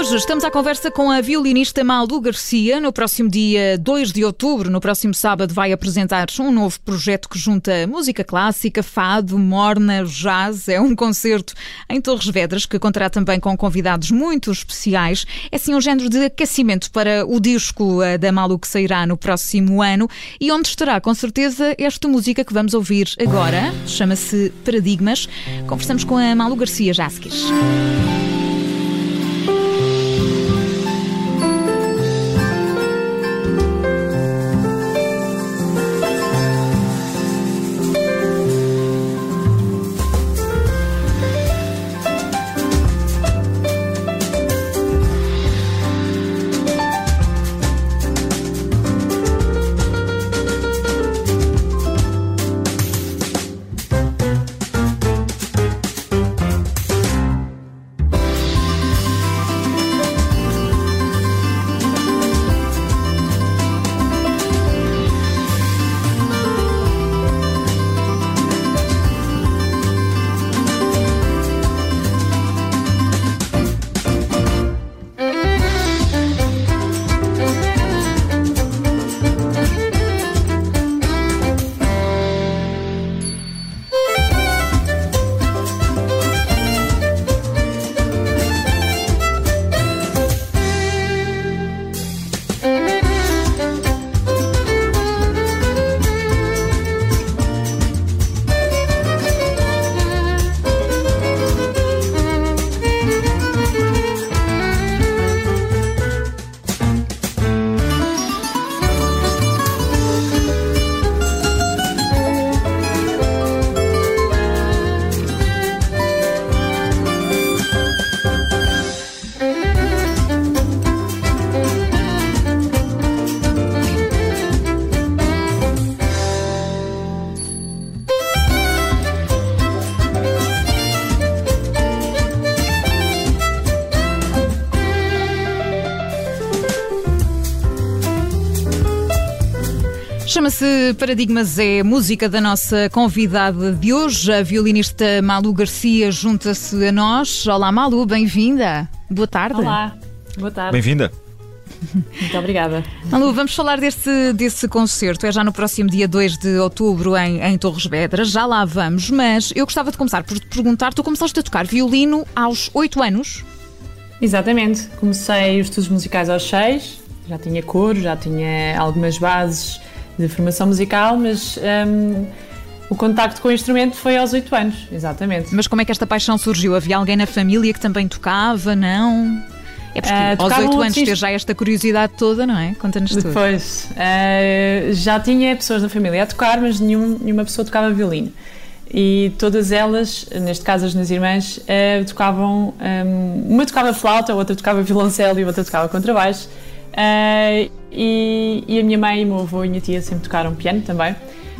Hoje estamos à conversa com a violinista Malu Garcia. No próximo dia 2 de outubro, no próximo sábado, vai apresentar um novo projeto que junta música clássica, fado, morna, jazz. É um concerto em Torres Vedras que contará também com convidados muito especiais. É assim um género de aquecimento para o disco da Malu que sairá no próximo ano e onde estará com certeza esta música que vamos ouvir agora. Chama-se Paradigmas. Conversamos com a Malu Garcia já a seguir. Chama-se Paradigmas, é música da nossa convidada de hoje, a violinista Malu Garcia, junta-se a nós. Olá Malu, bem-vinda. Boa tarde. Olá, boa tarde. Bem-vinda. Muito obrigada. Malu, vamos falar desse, desse concerto. É já no próximo dia 2 de outubro em, em Torres Vedras. Já lá vamos, mas eu gostava de começar por te perguntar: tu começaste a tocar violino aos 8 anos? Exatamente. Comecei os estudos musicais aos 6, já tinha coro, já tinha algumas bases de formação musical, mas um, o contacto com o instrumento foi aos 8 anos, exatamente. Mas como é que esta paixão surgiu? Havia alguém na família que também tocava, não? É porque uh, aos 8 anos ter já esta curiosidade toda, não é? Conta-nos tudo. Depois, uh, já tinha pessoas na família a tocar, mas nenhum, nenhuma pessoa tocava violino. E todas elas, neste caso as minhas irmãs, uh, tocavam. Um, uma tocava flauta, a outra tocava violoncelo e outra tocava contrabaixo. Uh, e, e, a minha mãe, o meu avô e a minha tia sempre tocaram piano também.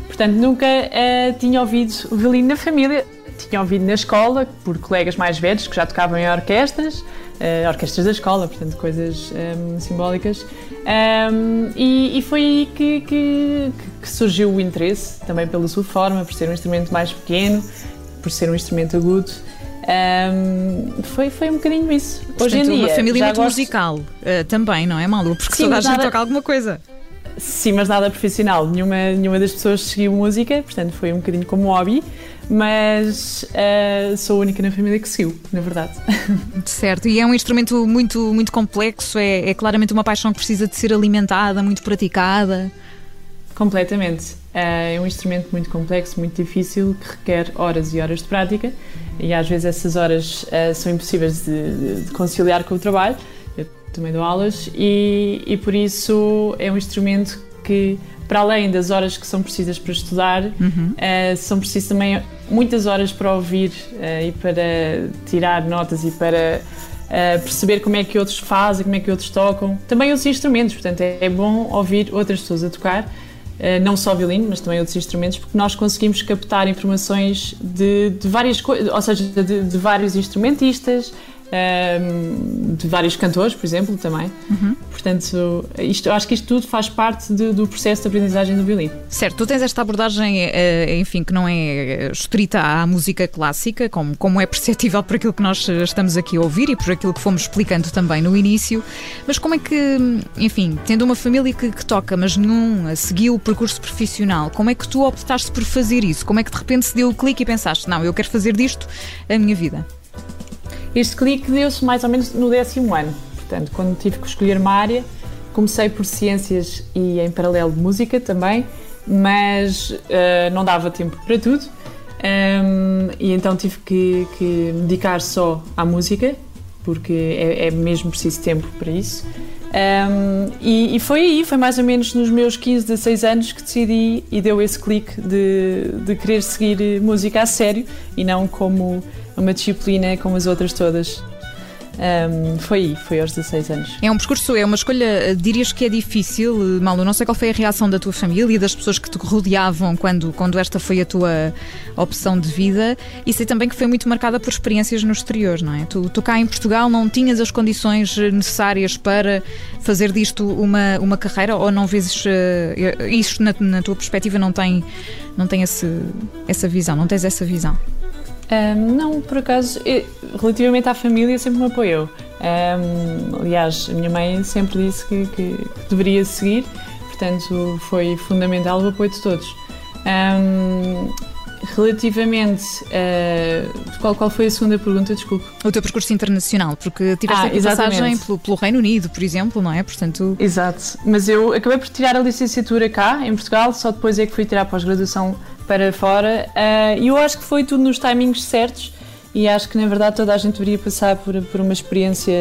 Portanto, nunca uh, tinha ouvido violino na família. Tinha ouvido na escola, por colegas mais velhos que já tocavam em orquestras, uh, orquestras da escola, portanto, coisas um, simbólicas. Um, e, e, foi aí que, que, que, surgiu o interesse, também pela sua forma, por ser um instrumento mais pequeno, por ser um instrumento agudo. Um, foi, foi um bocadinho isso. Portanto, Hoje em dia. Uma família muito gosto... musical uh, também, não é, Malu? Porque Sim, toda a gente nada... toca alguma coisa. Sim, mas nada profissional. Nenhuma, nenhuma das pessoas seguiu música, portanto foi um bocadinho como hobby, mas uh, sou a única na família que seguiu, na verdade. Certo, e é um instrumento muito, muito complexo, é, é claramente uma paixão que precisa de ser alimentada, muito praticada. Completamente. Eh, é um instrumento muito complexo, muito difícil, que requer horas e horas de prática e às vezes essas horas uh, são impossíveis de, de, conciliar com o trabalho. Eu também dou aulas e, e, por isso é um instrumento que, para além das horas que são precisas para estudar, uhum. uh, são precisas também muitas horas para ouvir uh, e para tirar notas e para perceber como é que outros fazem, como é que outros tocam. Também outros instrumentos, portanto é, é bom ouvir outras pessoas a tocar eh, não só violino, mas também outros instrumentos, porque nós conseguimos captar informações de, de várias coisas, ou seja, de, de vários instrumentistas, um, de vários cantores, por exemplo, também. Uhum. Portanto, isto, acho que isto tudo faz parte de, do processo de aprendizagem do violino. Certo, tu tens esta abordagem, eh, enfim, que não é estrita à música clássica, como, como é perceptível por aquilo que nós estamos aqui a ouvir e por aquilo que fomos explicando também no início, mas como é que, enfim, tendo uma família que, que toca, mas nenhum seguiu o percurso profissional, como é que tu optaste por fazer isso? Como é que de repente se deu o clique e pensaste, não, eu quero fazer disto a minha vida? Este clique deu-se mais ou menos no décimo ano. Portanto, quando tive que escolher uma área, comecei por ciências e em paralelo música também, mas uh, não dava tempo para tudo. Um, e então tive que, que me dedicar só à música, porque é, é mesmo preciso tempo para isso. Um, e, e, foi aí, foi mais ou menos nos meus 15, 16 anos que decidi e deu esse clique de, de querer seguir música a sério e não como uma disciplina como as outras todas. Um, foi aí, foi aos 16 anos. É um percurso, é uma escolha, dirias que é difícil, Malu? Não sei qual foi a reação da tua família e das pessoas que te rodeavam quando, quando esta foi a tua opção de vida e sei também que foi muito marcada por experiências no exterior, não é? Tu, tu cá em Portugal não tinhas as condições necessárias para fazer disto uma, uma carreira ou não vezes isto na, na, tua perspectiva não tem, não tem esse, essa visão, não tens essa visão? Um, não, por acaso, eu, relativamente à família, sempre me apoiou. Um, aliás, a minha mãe sempre disse que, que, deveria seguir, portanto, foi fundamental o apoio de todos. Um, relativamente. Uh, qual, qual foi a segunda pergunta? Desculpe. O teu percurso internacional, porque tiveste ah, aqui passagem pelo, pelo, Reino Unido, por exemplo, não é? Portanto. Exato, mas eu acabei por tirar a licenciatura cá, em Portugal, só depois é que fui tirar a pós-graduação para fora. Uh, e eu acho que foi tudo nos timings certos e acho que na verdade toda a gente deveria passar por, por uma experiência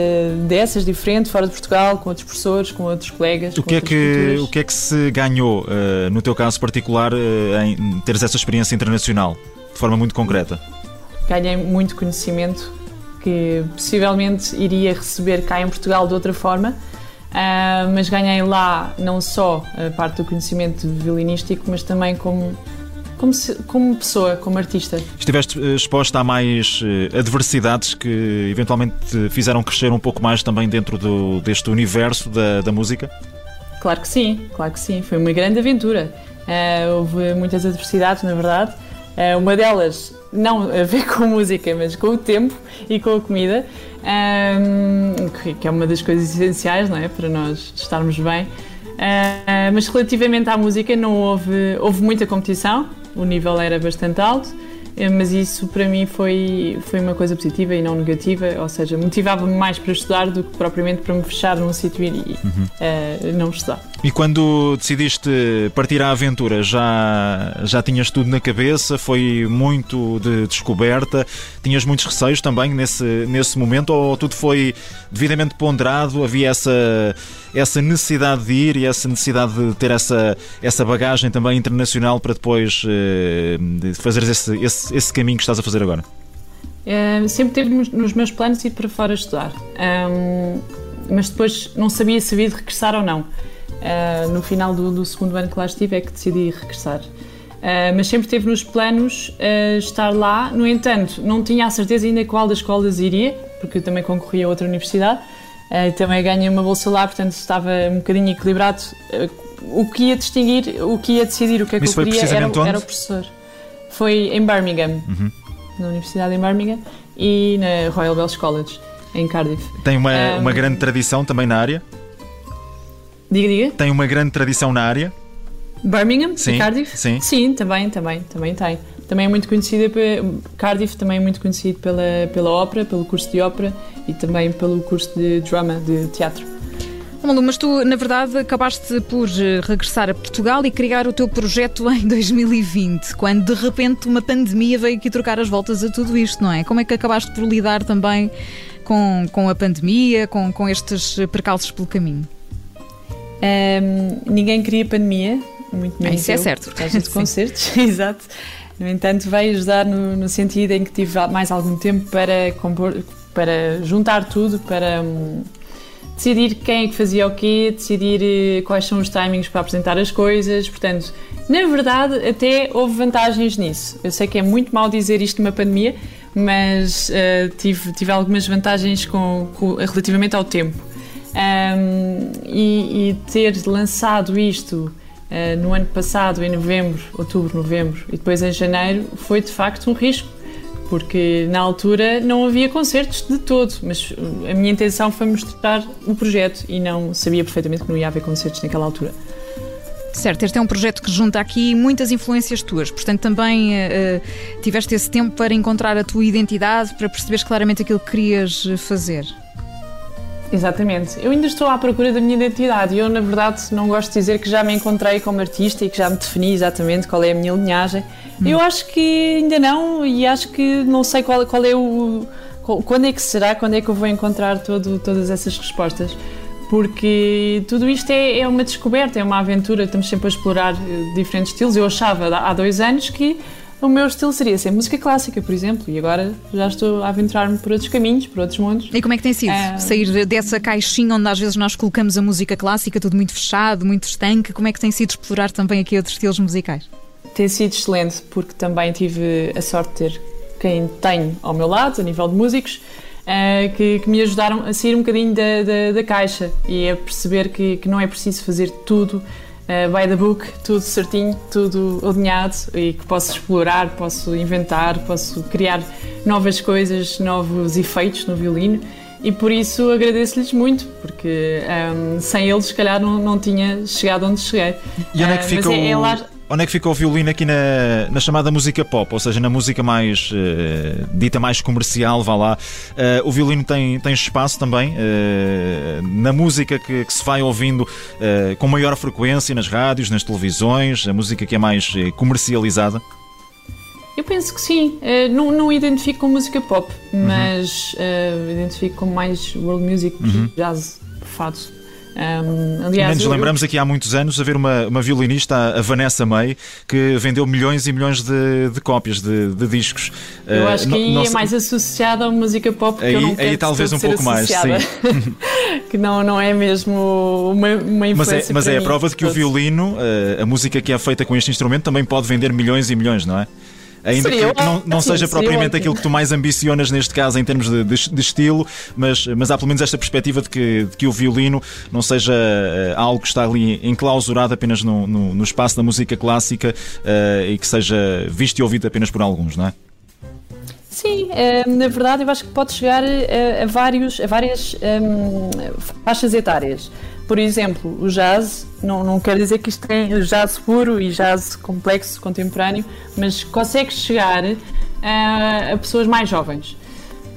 dessas, diferente, fora de Portugal, com outros professores, com outros colegas. O que, é que, o que é que se ganhou, uh, no teu caso particular, uh, em teres essa experiência internacional, de forma muito concreta? Ganhei muito conhecimento que possivelmente iria receber cá em Portugal de outra forma. Uh, mas ganhei lá não só a parte do conhecimento violinístico, mas também como como, se, como pessoa, como artista. Estiveste eh, exposta a mais eh, adversidades que eventualmente te fizeram crescer um pouco mais também dentro do, deste universo da, da música? Claro que sim, claro que sim. Foi uma grande aventura. Uh, houve muitas adversidades, na verdade. Uh, uma delas não a ver com música, mas com o tempo e com a comida, um, que é uma das coisas essenciais, não é, para nós estarmos bem. Uh, mas relativamente à música, não houve, houve muita competição, o nível era bastante alto, mas isso para mim foi, foi uma coisa positiva e não negativa, ou seja, motivava-me mais para estudar do que propriamente para me fechar num sítio e uhum. uh, não estudar. E quando decidiste partir à aventura, já, já tinhas tudo na cabeça? Foi muito de descoberta? Tinhas muitos receios também nesse, nesse momento? Ou tudo foi devidamente ponderado? Havia essa, essa necessidade de ir e essa necessidade de ter essa, essa bagagem também internacional para depois uh, fazeres esse, esse, esse caminho que estás a fazer agora? Uh, sempre teve nos meus planos ir para fora estudar, um, mas depois não sabia se havia de regressar ou não. Uh, no final do, do, segundo ano que lá estive é que decidi regressar. Uh, mas sempre teve nos planos uh, estar lá. No entanto, não tinha a certeza ainda qual das escolas iria, porque eu também concorria a outra universidade. Uh, também ganhei uma bolsa lá, portanto estava um bocadinho equilibrado. o que ia distinguir, o que ia decidir o que é que Isso eu queria era, era, o professor. Foi em Birmingham, uhum. na Universidade em Birmingham e na Royal Welsh College, em Cardiff. Tem uma, um, uma grande tradição também na área? Diga, diga. Tem uma grande tradição na área? Birmingham sim, Cardiff? Sim. Sim, também, também, também tem. Também é muito conhecida, Cardiff também é muito conhecido pela, pela ópera, pelo curso de ópera e também pelo curso de drama, de teatro. Malu, mas tu, na verdade, acabaste por eh, regressar a Portugal e criar o teu projeto em 2020, quando de repente uma pandemia veio aqui trocar as voltas a tudo isto, não é? Como é que acabaste por lidar também com, com a pandemia, com, com estes percalços pelo caminho? Um, ninguém queria pandemia, muito menos. Ah, isso é eu, é certo. Por causa de concertos, exato. No entanto, veio ajudar no, no, sentido em que tive mais algum tempo para compor, para juntar tudo, para, decidir quem é que fazia o quê, decidir eh, quais são os timings para apresentar as coisas. Portanto, na verdade, até houve vantagens nisso. Eu sei que é muito mal dizer isto numa pandemia, mas uh, tive, tive algumas vantagens com, com relativamente ao tempo. Um, e, e, ter lançado isto uh, no ano passado, em novembro, outubro, novembro, e depois em janeiro, foi de facto um risco porque na altura não havia concertos de todo, mas a minha intenção foi mostrar o projeto e não sabia perfeitamente que não ia haver concertos naquela altura. Certo, este é um projeto que junta aqui muitas influências tuas, portanto também uh, tiveste esse tempo para encontrar a tua identidade, para perceberes claramente aquilo que querias fazer. Exatamente. Eu ainda estou à procura da minha identidade e eu, na verdade, não gosto de dizer que já me encontrei como artista e que já me defini exatamente qual é a minha linhagem. Hum. Eu acho que ainda não e acho que não sei qual, qual é o. Quando é que será? Quando é que eu vou encontrar todo, todas essas respostas? Porque tudo isto é, é uma descoberta, é uma aventura, estamos sempre a explorar eh, diferentes estilos. Eu achava há dois anos que o meu estilo seria ser música clássica, por exemplo, e agora já estou a aventurar-me por outros caminhos, por outros mundos. E como é que tem sido é... sair dessa caixinha onde às vezes nós colocamos a música clássica, tudo muito fechado, muito estanque? Como é que tem sido explorar também aqui outros estilos musicais? Tem sido excelente, porque também tive a sorte de ter quem tenho ao meu lado, a nível de músicos, uh, que, que, me ajudaram a sair um bocadinho da, da, da caixa e a perceber que, que não é preciso fazer tudo uh, by the book, tudo certinho, tudo alinhado e que posso explorar, posso inventar, posso criar novas coisas, novos efeitos no violino e por isso agradeço-lhes muito, porque um, ehm, sem eles, se calhar, não, não tinha chegado onde cheguei. E onde é que uh, é, é lá... Onde é que fica o violino aqui na, na chamada música pop, ou seja, na música mais uh, dita mais comercial, vá lá. Uh, o violino tem, tem espaço também uh, na música que, que, se vai ouvindo com maior frequência nas rádios, nas televisões, a música que é mais comercializada? Eu penso que sim. não, não identifico com música pop, uhum. mas identifico com mais world music, uhum. jazz, fado. Um, aliás, nos lembramos eu... aqui há muitos anos haver uma, uma violinista, a Vanessa May, que vendeu milhões e milhões de, de cópias de, de, discos. Eu acho que aí é mais associada à música pop, aí, eu não aí talvez um pouco mais, sim. que não, não é mesmo uma, uma influência. Mas é, mas é a prova de que o violino, a música que é feita com este instrumento, também pode vender milhões e milhões, não é? Ainda seria que, não, não seja propriamente aquilo que tu mais ambicionas neste caso em termos de, de, de, estilo, mas, mas há pelo menos esta perspectiva de que, de que o violino não seja uh, algo que está ali enclausurado apenas no, no, no espaço da música clássica uh, e que seja visto e ouvido apenas por alguns, não é? Sim, eh, na verdade eu acho que pode chegar a, a vários, a várias um, faixas etárias. Por exemplo, o jazz, não, não quer dizer que isto tem jazz puro e jazz complexo, contemporâneo, mas consegue chegar a, a pessoas mais jovens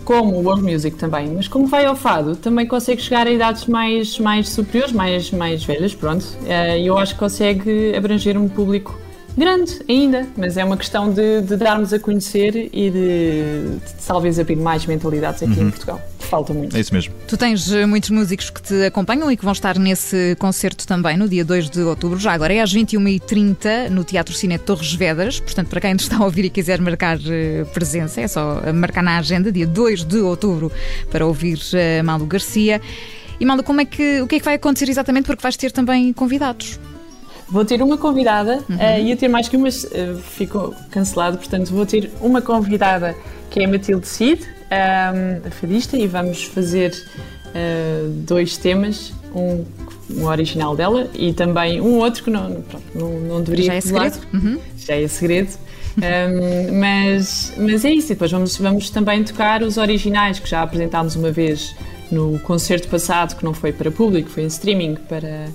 como o world music também, mas como vai ao fado, também consegue chegar a idades mais, mais superiores, mais, mais velhas, pronto. Eh, e eu acho que consegue abranger um público grande ainda, mas é uma questão de, de darmos a conhecer e de, de, talvez abrir mais mentalidades aqui uhum. em Portugal. Falta muito. É isso mesmo. Tu tens eh, muitos músicos que te acompanham e que vão estar nesse concerto também no dia 2 de outubro. Já agora é às 21h30 no Teatro Cine Torres Vedras. Portanto, para quem nos está a ouvir e quiser marcar eh, presença, é só marcar na agenda, dia 2 de outubro, para ouvir uh, Malu Garcia. E Malu, como é que, o que é que vai acontecer exatamente? Porque vais ter também convidados. Vou ter uma convidada, uhum. uh, ia ter mais que uma, uh, ficou cancelado, portanto vou ter uma convidada que é a Matilde Cid, um, ehm, a fadista, e vamos fazer uh, dois temas, um, um, original dela e também um outro que não, pronto, não, não deveria Já é segredo? Uhum. Já é segredo. Um, mas, mas é isso, e depois vamos, vamos também tocar os originais que já apresentámos uma vez no concerto passado, que não foi para público, foi em streaming para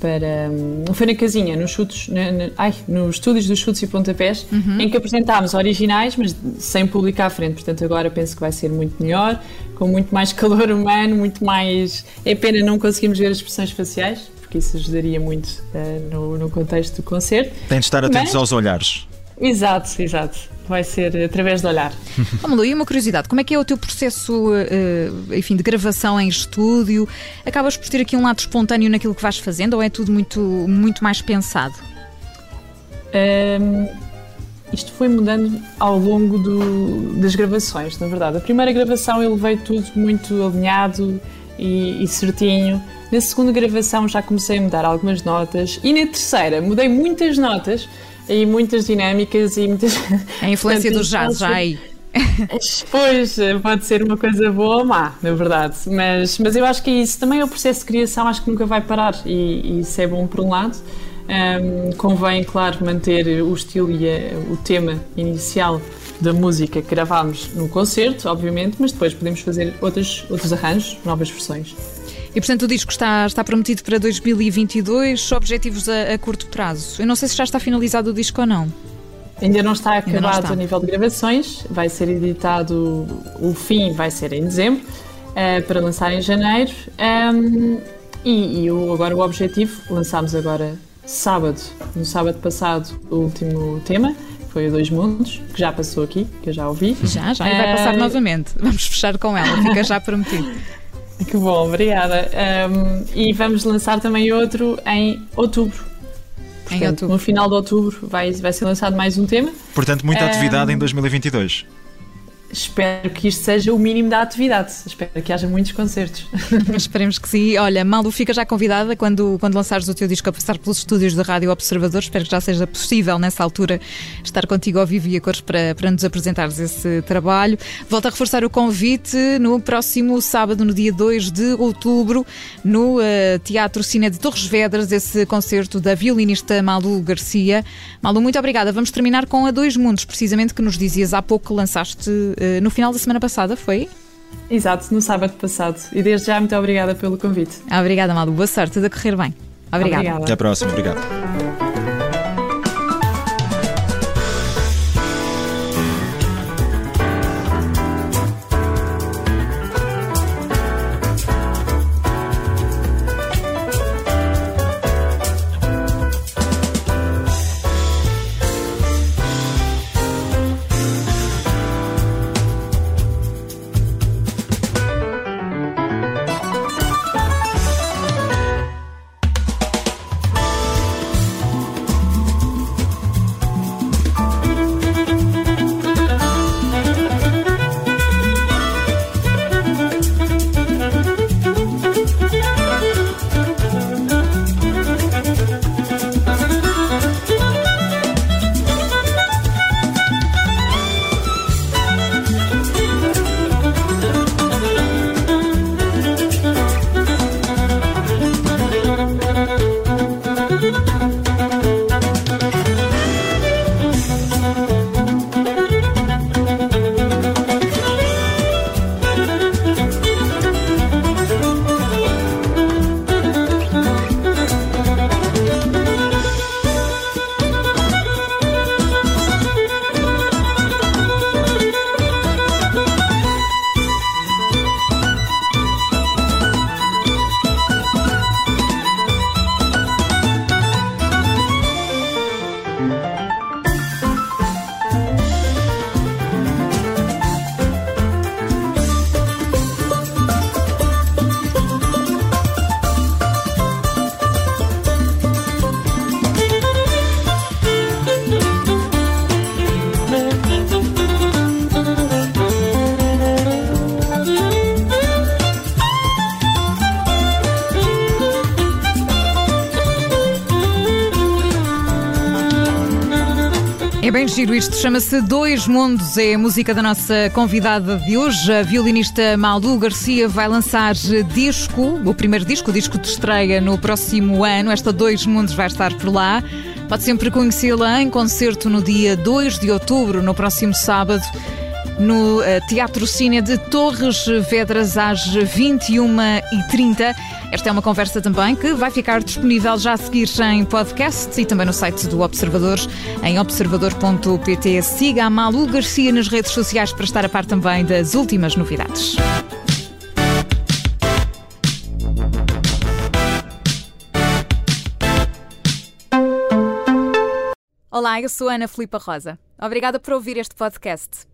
para. Hum, foi na casinha, nos chutes, na, na, ai, nos estúdios dos chutes e pontapés, uhum. em que apresentámos originais, mas sem publicar à frente. Portanto, agora penso que vai ser muito melhor, com muito mais calor humano, muito mais. É pena não conseguirmos ver as expressões faciais, porque isso ajudaria muito uh, no, no, contexto do concerto. Tem de estar atentos mas... aos olhares. Exato, exato vai ser através de olhar. Vamos e uma curiosidade, como é que é o teu processo, uh, enfim, de gravação em estúdio? Acabas por ter aqui um lado espontâneo naquilo que vais fazendo ou é tudo muito, muito mais pensado? Um, isto foi mudando ao longo do, das gravações, na verdade. A primeira gravação ele veio tudo muito alinhado e, e certinho. Na segunda gravação já comecei a mudar algumas notas e na terceira mudei muitas notas e muitas dinâmicas e muitas. A influência do jazz já aí. Pois, pode ser uma coisa boa ou má, na verdade. Mas, mas eu acho que é isso. Também é o processo de criação, acho que nunca vai parar. E, e isso é bom por um lado. Um, convém, claro, manter o estilo e a, o tema inicial da música que gravámos no concerto, obviamente, mas depois podemos fazer outros, outros arranjos, novas versões. E portanto o disco está, está prometido para 2022, objetivos a, a curto prazo. Eu não sei se já está finalizado o disco ou não. Ainda não está acabado não está. a nível de gravações, vai ser editado, o fim vai ser em dezembro, uh, para lançar em janeiro. Um, e, e o, agora o objetivo, lançámos agora sábado, no sábado passado, o último tema, foi a Dois Mundos, que já passou aqui, que eu já ouvi. Já, já, e vai passar uh, novamente. Vamos fechar com ela, fica já prometido. Que bom, obrigada. Um, e vamos lançar também outro em outubro. Portanto, em outubro. No final de outubro vai, vai ser lançado mais um tema. Portanto, muita atividade um, em 2022 espero que isto seja o mínimo da atividade. Espero que haja muitos concertos. Esperemos que sim. Olha, Malu, fica já convidada quando, quando lançares o teu disco a passar pelos estúdios da Rádio Observador. Espero que já seja possível, nessa altura, estar contigo ao vivo e a cores para, para nos apresentares esse trabalho. Volto a reforçar o convite no próximo sábado, no dia 2 de outubro, no uh, Teatro Cine de Torres Vedras, esse concerto da violinista Malu Garcia. Malu, muito obrigada. Vamos terminar com A Dois Mundos, precisamente que nos dizias há pouco que lançaste eh, no final da semana passada, foi? Exato, no sábado passado. E desde já, muito obrigada pelo convite. Obrigada, Malu. Boa sorte, tudo a correr bem. Obrigada. Obrigada. Até a próxima. Obrigado. Bem giro isto, chama-se Dois Mundos, é a música da nossa convidada de hoje, a violinista Malu Garcia. Vai lançar disco, o primeiro disco, o disco de estreia no próximo ano, esta Dois Mundos vai estar por lá. Pode sempre conhecê-la em concerto no dia 2 de outubro, no próximo sábado no eh, Teatro Cine de Torres Vedras às 21h30. Esta é uma conversa também que vai ficar disponível já a seguir em podcast e também no site do Observador, em observador.pt. Siga a Malu Garcia nas redes sociais para estar a par também das últimas novidades. Olá, eu sou Ana Filipa Rosa. Obrigada por ouvir este podcast.